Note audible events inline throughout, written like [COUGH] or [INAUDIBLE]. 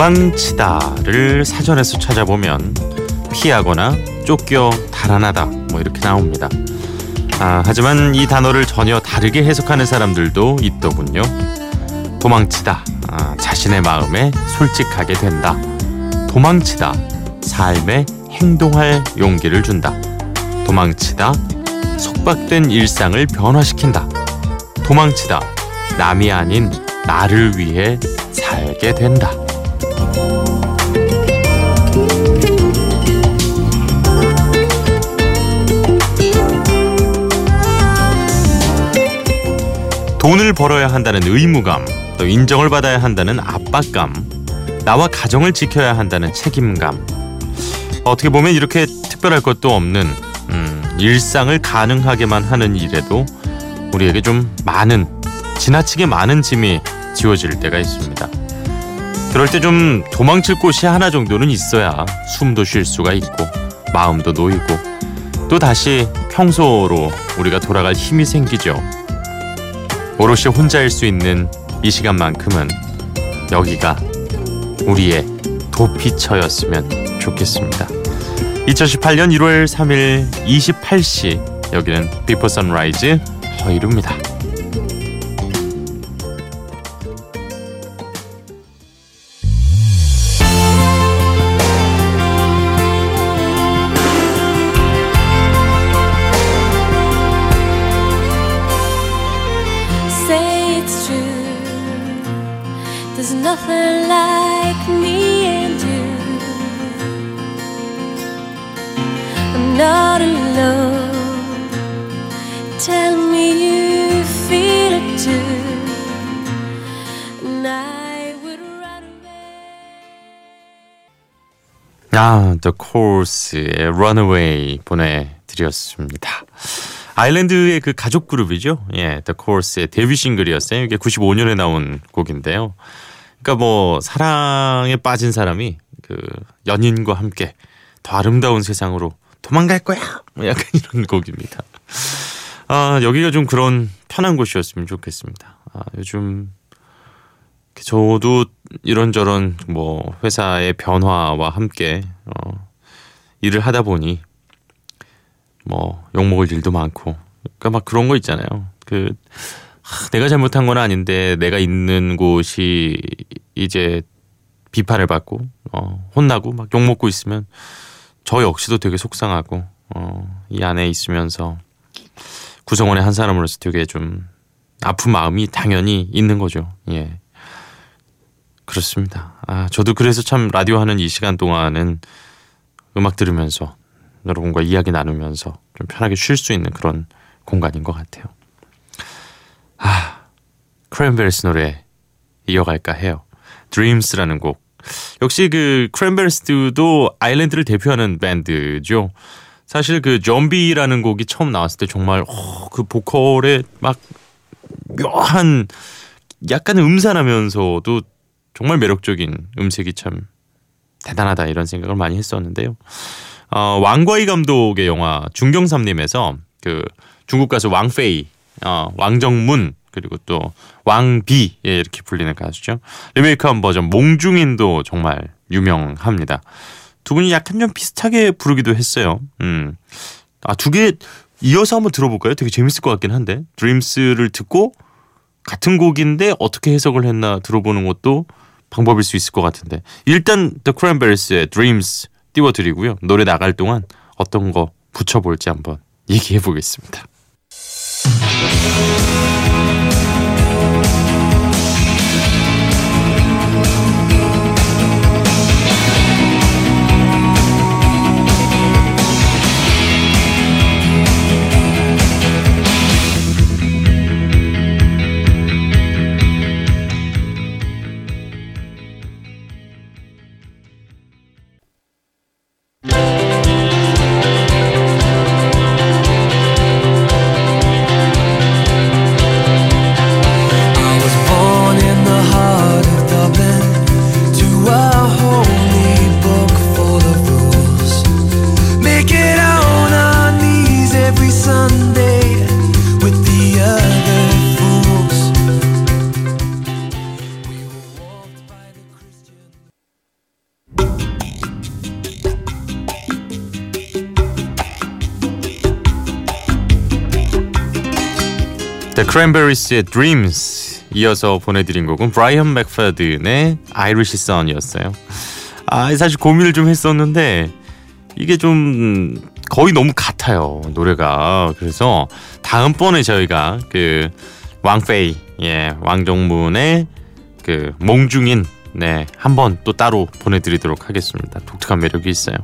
도망치다를 사전에서 찾아보면 피하거나 쫓겨 달아나다 뭐 이렇게 나옵니다. 아, 하지만 이 단어를 전혀 다르게 해석하는 사람들도 있더군요. 도망치다, 아, 자신의 마음에 솔직하게 된다. 도망치다, 삶에 행동할 용기를 준다. 도망치다, 속박된 일상을 변화시킨다. 도망치다, 남이 아닌 나를 위해 살게 된다. 돈을 벌어야 한다는 의무감, 또 인정을 받아야 한다는 압박감, 나와 가정을 지켜야 한다는 책임감. 어떻게 보면 이렇게 특별할 것도 없는 음, 일상을 가능하게만 하는 일에도 우리에게 좀 많은 지나치게 많은 짐이 지워질 때가 있습니다. 그럴 때 좀 도망칠 곳이 하나 정도는 있어야 숨도 쉴 수가 있고 마음도 놓이고 또 다시 평소로 우리가 돌아갈 힘이 생기죠. 오롯이 혼자일 수 있는 이 시간만큼은 여기가 우리의 도피처였으면 좋겠습니다. 2018년 1월 3일 28시 여기는 Before Sunrise 허이루입니다. 아, The Course의 Runaway 보내드렸습니다. 아일랜드의 그 가족 그룹이죠. 예, The Course의 데뷔 싱글이었어요. 이게 95년에 나온 곡인데요. 그러니까 뭐 사랑에 빠진 사람이 그 연인과 함께 더 아름다운 세상으로 도망갈 거야. 뭐 약간 이런 곡입니다. 아 여기가 좀 그런 편한 곳이었으면 좋겠습니다. 아 요즘 저도 이런저런 뭐 회사의 변화와 함께 어, 일을 하다 보니 뭐 욕먹을 일도 많고 그러니까 막 그런 거 있잖아요. 그 내가 잘못한 건 아닌데 내가 있는 곳이 이제 비판을 받고 어, 혼나고 막 욕 먹고 있으면 저 역시도 되게 속상하고 어, 이 안에 있으면서 구성원의 한 사람으로서 되게 좀 아픈 마음이 당연히 있는 거죠. 예. 그렇습니다. 아, 저도 그래서 참 라디오 하는 이 시간 동안은 음악 들으면서 여러분과 이야기 나누면서 좀 편하게 쉴 수 있는 그런 공간인 것 같아요. 아, 크랜베리스 노래 이어갈까 해요. Dreams라는 곡. 역시 그 크랜베리스도 아일랜드를 대표하는 밴드죠. 사실 그 좀비라는 곡이 처음 나왔을 때 정말 어, 그 보컬에 막 묘한 약간 음산하면서도 정말 매력적인 음색이 참 대단하다 이런 생각을 많이 했었는데요. 어, 왕과이 감독의 영화 중경삼림에서 그 중국 가수 왕페이 어, 왕정문 그리고 또 왕비 예, 이렇게 불리는 가수죠. 리메이크한 버전 몽중인도 정말 유명합니다. 두 분이 약간 좀 비슷하게 부르기도 했어요. 음. 아, 두 개 이어서 한번 들어볼까요? 되게 재밌을 것 같긴 한데. 드림스를 듣고 같은 곡인데 어떻게 해석을 했나 들어보는 것도 방법일 수 있을 것 같은데. 일단 The Cranberries의 Dreams 띄워드리고요. 노래 나갈 동안 어떤 거 붙여볼지 한번 얘기해 보겠습니다. The Cranberries의 Dreams 이어서 보내드린 곡은 브라이언 맥퍼든의 Irish Sun이었어요. 아 사실 고민을 좀 했었는데 이게 좀 거의 너무 같아요 노래가 그래서 다음번에 저희가 그 왕페이 예 왕정문의 그 몽중인 네, 한번 또 따로 보내드리도록 하겠습니다. 독특한 매력이 있어요.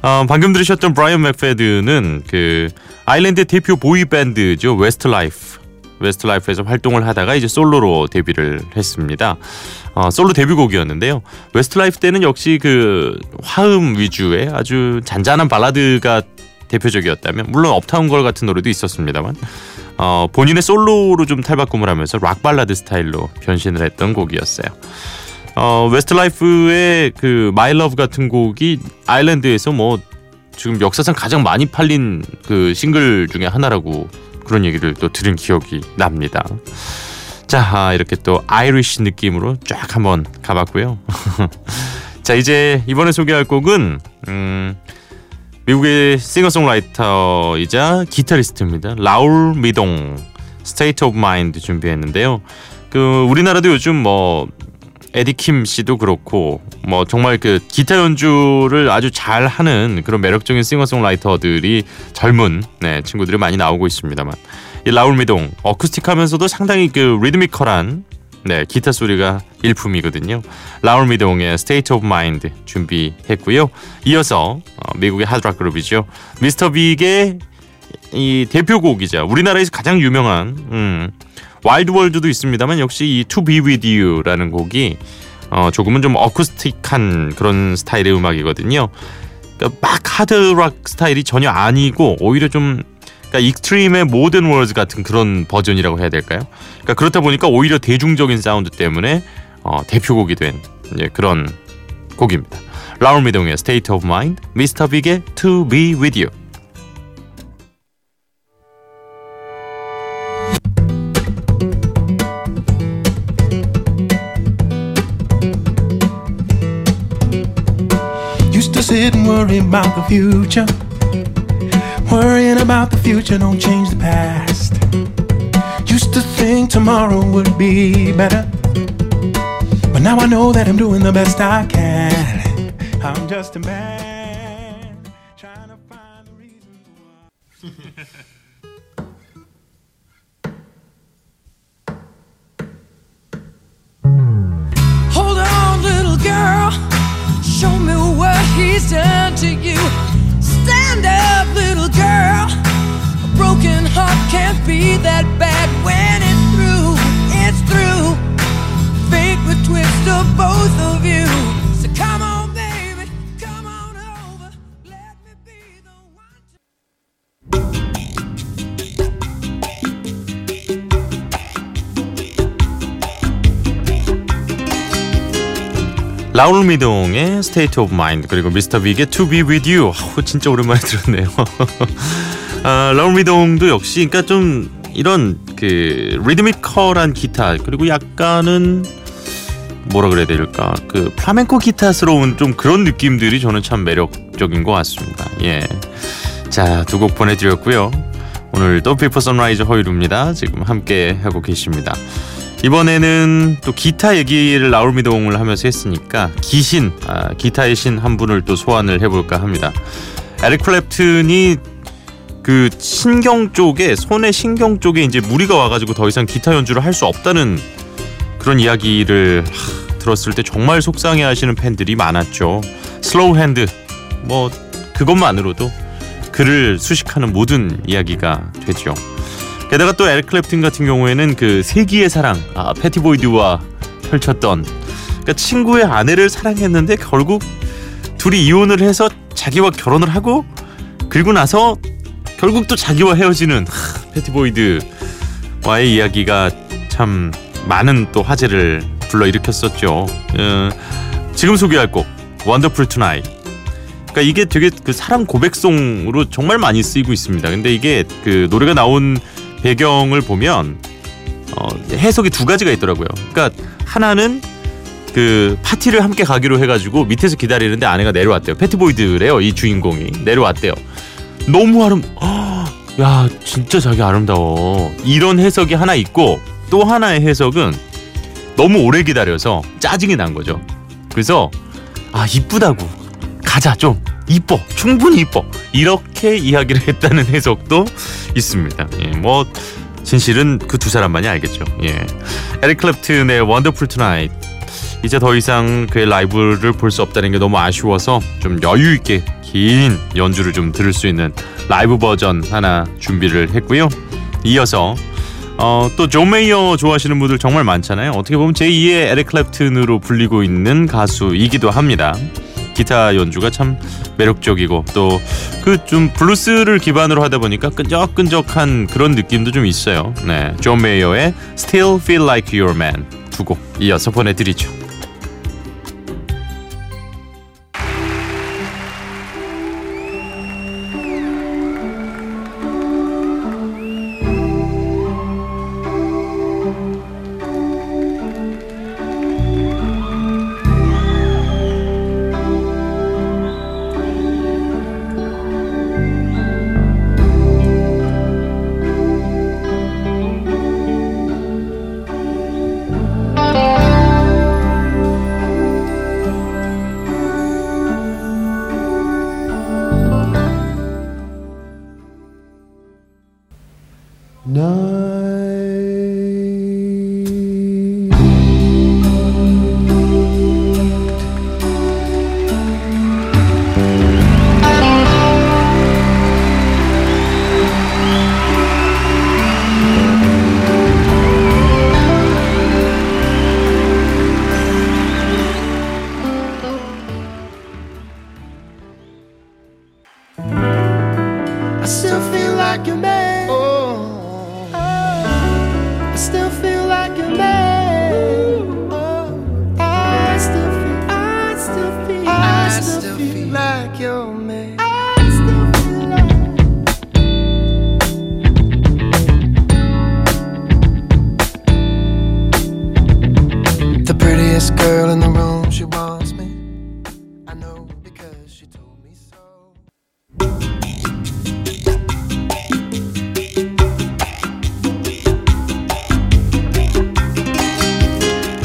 어, 방금 들으셨던 브라이언 맥페드는 그 아일랜드 대표 보이 밴드죠. 웨스트 라이프. 웨스트라이프에서 활동을 하다가 이제 솔로로 데뷔를 했습니다. 어, 솔로 데뷔곡이었는데요. 웨스트라이프 때는 역시 그 화음 위주의 아주 잔잔한 발라드가 대표적이었다면 물론 Uptown Girl 같은 노래도 있었습니다만 어, 본인의 솔로로 좀 탈바꿈을 하면서 락 발라드 스타일로 변신을 했던 곡이었어요. 어, 웨스트라이프의 그 My Love 같은 곡이 아일랜드에서 뭐 지금 역사상 가장 많이 팔린 그 싱글 중에 하나라고 그런 얘기를 또 들은 기억이 납니다. 자, 아, 이렇게 또 Irish 느낌으로 쫙 한번 가봤고요. [LAUGHS] 자, 이제 이번에 소개할 곡은 음, 미국의 싱어송라이터이자 기타리스트입니다. 라울 미동 State of Mind 준비했는데요. 그 우리나라도 요즘 뭐 에디킴 씨도 그렇고 뭐 정말 그 기타 연주를 아주 잘 하는 그런 매력적인 싱어송라이터들이 젊은 네, 친구들이 많이 나오고 있습니다만 이 라울 미동 어쿠스틱하면서도 상당히 그 리드미컬한 네, 기타 소리가 일품이거든요. 라울 미동의 State of Mind 준비했고요. 이어서 어, 미국의 하드락 그룹이죠. 미스터 빅의 이 대표곡이자 우리나라에서 가장 유명한 음, Wild World도 있습니다만 역시 이 To Be With You라는 곡이 어, 조금은 좀 어쿠스틱한 그런 스타일의 음악이거든요. 그러니까 막 하드락 스타일이 전혀 아니고 오히려 좀 그러니까 익스트림의 More Than Words 같은 그런 버전이라고 해야 될까요? 그러니까 그렇다 보니까 오히려 대중적인 사운드 때문에 어, 대표곡이 된 예, 그런 곡입니다. 라울 미동의 State of Mind, 미스터 빅의 To Be With You. Sit and worry about the future. Worrying about the future don't change the past. Used to think tomorrow would be better. But now I know that I'm doing the best I can. I'm just a man he's to you. Stand up, little girl. A broken heart can't be that bad when it's through. It's through. Fate would twist of both of you. 라울 미동의 State of Mind 그리고 미스터 빅의 To Be With You 아, 진짜 오랜만에 들었네요. [LAUGHS] 아, 라울 미동도 역시 그러니까 좀 이런 그 리드미컬한 기타 그리고 약간은 뭐라 그래야 될까 그 플라멩코 기타스러운 좀 그런 느낌들이 저는 참 매력적인 것 같습니다. 예. 자, 두 곡 보내드렸고요. 오늘도 Before Sunrise 허일후입니다. 지금 함께 하고 계십니다. 이번에는 또 기타 얘기를 라울 미동을 하면서 했으니까 기신 아, 기타의 신 한 분을 또 소환을 해볼까 합니다. 에릭 클랩튼이 그 신경 쪽에 손의 신경 쪽에 이제 무리가 와가지고 더 이상 기타 연주를 할 수 없다는 그런 이야기를 하, 들었을 때 정말 속상해하시는 팬들이 많았죠. Slow Hand 뭐 그것만으로도 그를 수식하는 모든 이야기가 되죠. 게다가 또 클랩튼 같은 경우에는 그 세기의 사랑 아, 패티보이드와 펼쳤던 그러니까 친구의 아내를 사랑했는데 결국 둘이 이혼을 해서 자기와 결혼을 하고 그리고 나서 결국 또 자기와 헤어지는 하, 패티보이드와의 이야기가 참 많은 또 화제를 불러일으켰었죠. 어, 지금 소개할 곡 Wonderful Tonight 그러니까 이게 되게 그 사랑 고백송으로 정말 많이 쓰이고 있습니다. 근데 이게 그 노래가 나온 배경을 보면 어, 해석이 두 가지가 있더라고요. 그러니까 하나는 그 파티를 함께 가기로 해가지고 밑에서 기다리는데 아내가 내려왔대요. 패티보이드래요. 이 주인공이 내려왔대요. 너무 아름. 어, 야 진짜 자기 아름다워 이런 해석이 하나 있고 또 하나의 해석은 너무 오래 기다려서 짜증이 난 거죠. 그래서 아 이쁘다고 가자 좀 이뻐 충분히 이뻐 이렇게 이야기를 [LAUGHS] 했다는 해석도 있습니다. 예, 뭐 진실은 그 두 사람만이 알겠죠. 예. 에릭 클랩튼의 Wonderful Tonight 이제 더 이상 그의 라이브를 볼 수 없다는 게 너무 아쉬워서 좀 여유 있게 긴 연주를 좀 들을 수 있는 라이브 버전 하나 준비를 했고요. 이어서 어, 또 존 메이어 좋아하시는 분들 정말 많잖아요. 어떻게 보면 제2의 에릭 클랩튼으로 불리고 있는 가수이기도 합니다. 기타 연주가 참 매력적이고 또 그 좀 블루스를 기반으로 하다 보니까 끈적끈적한 그런 느낌도 좀 있어요. 네, 존 메이어의 Still Feel Like Your Man 두 곡 이어서 보내드리죠.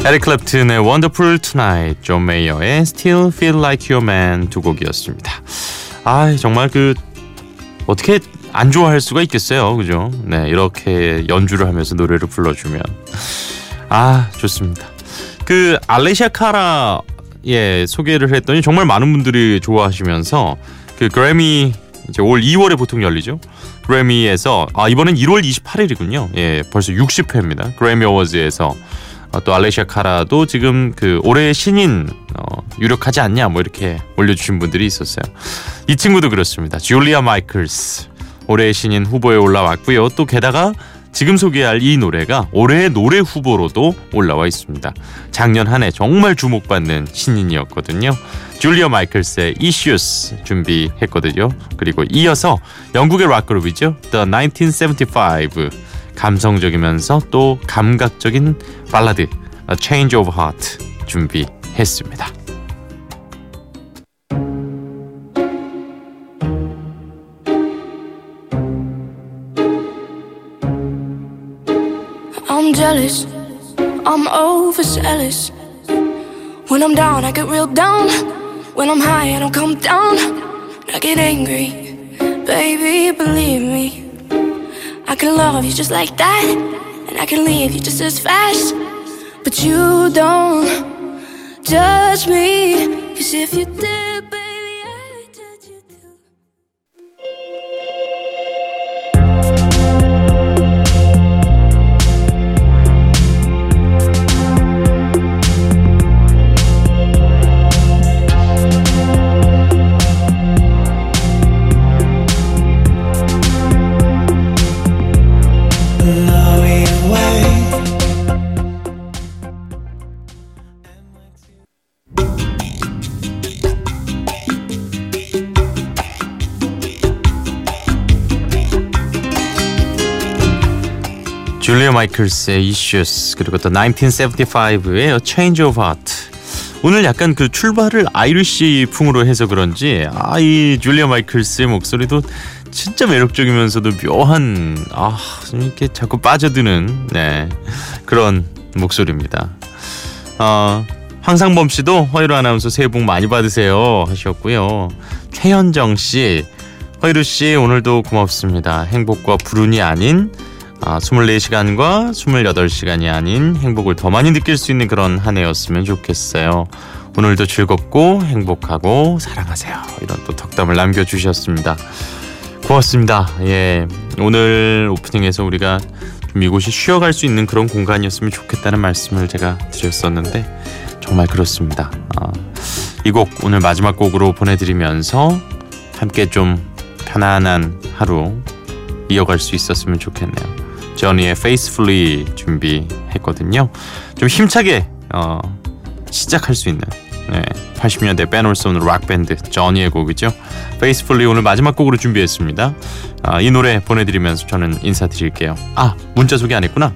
에릭 클랩튼의 Wonderful Tonight, 존 메이어의 Still Feel Like Your Man 두 곡이었습니다. 아 정말 그 어떻게 안 좋아할 수가 있겠어요, 그죠? 네 이렇게 연주를 하면서 노래를 불러주면 아 좋습니다. 그 알레시아 카라 예 소개를 했더니 정말 많은 분들이 좋아하시면서 그 그래미 이제 올 2월에 보통 열리죠. 그래미에서 아 이번엔 1월 28일이군요. 예 벌써 60회입니다. 그래미 어워즈에서 어, 또 알레시아 카라도 지금 그 올해 신인 어, 유력하지 않냐 뭐 이렇게 올려주신 분들이 있었어요. 이 친구도 그렇습니다. 줄리아 마이클스 올해의 신인 후보에 올라왔고요. 또 게다가 지금 소개할 이 노래가 올해의 노래 후보로도 올라와 있습니다. 작년 한 해 정말 주목받는 신인이었거든요. 줄리아 마이클스의 Issues 준비했거든요. 그리고 이어서 영국의 락그룹이죠. The 1975 감성적이면서 또 감각적인 발라드 A Change of Heart 준비했습니다. I'm jealous. I'm overzealous. When I'm down, I get real down. When I'm high, I don't come down. I get angry. Baby, believe me. I can love you just like that, and I can leave you just as fast. But you don't judge me, cause if you did. 마이클스의 Issues 그리고 또 1975의 A Change of Heart 오늘 약간 그 출발을 아이리시 풍으로 해서 그런지 아 이 줄리아 마이클스의 목소리도 진짜 매력적이면서도 묘한 아 이렇게 자꾸 빠져드는 네 그런 목소리입니다. 어, 황상범 씨도 허일후 아나운서 새해 복 많이 받으세요 하셨고요. 최현정 씨, 허이루 씨 오늘도 고맙습니다. 행복과 불운이 아닌 아, 24시간과 28시간이 아닌 행복을 더 많이 느낄 수 있는 그런 한 해였으면 좋겠어요. 오늘도 즐겁고 행복하고 사랑하세요. 이런 또 덕담을 남겨주셨습니다. 고맙습니다. 예. 오늘 오프닝에서 우리가 좀 이곳이 쉬어갈 수 있는 그런 공간이었으면 좋겠다는 말씀을 제가 드렸었는데 정말 그렇습니다. 아, 이곡 오늘 마지막 곡으로 보내드리면서 함께 좀 편안한 하루 이어갈 수 있었으면 좋겠네요. 저니의 Faithfully 준비했거든요. 좀 힘차게 어, 시작할 수 있는 네, 80년대 밴올손 락 밴드 저니의 곡이죠. Faithfully 오늘 마지막 곡으로 준비했습니다. 아, 이 노래 보내드리면서 저는 인사드릴게요. 아 문자 소개 안 했구나.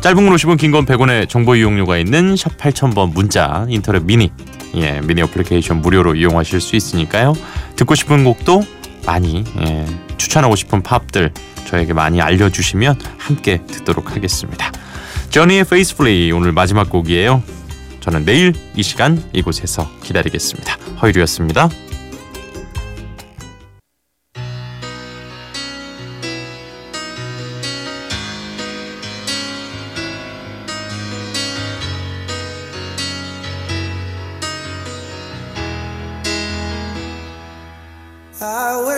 짧은 건 50원 긴 건 100원의 정보 이용료가 있는 샵 8000번 문자 인터넷 미니 예, 미니 어플리케이션 무료로 이용하실 수 있으니까요. 듣고 싶은 곡도 많이 예, 추천하고 싶은 팝들 저에게 많이 알려주시면 함께 듣도록 하겠습니다. 저니의 Faithfully 오늘 마지막 곡이에요. 저는 내일 이 시간 이곳에서 기다리겠습니다. 허유리였습니다. to the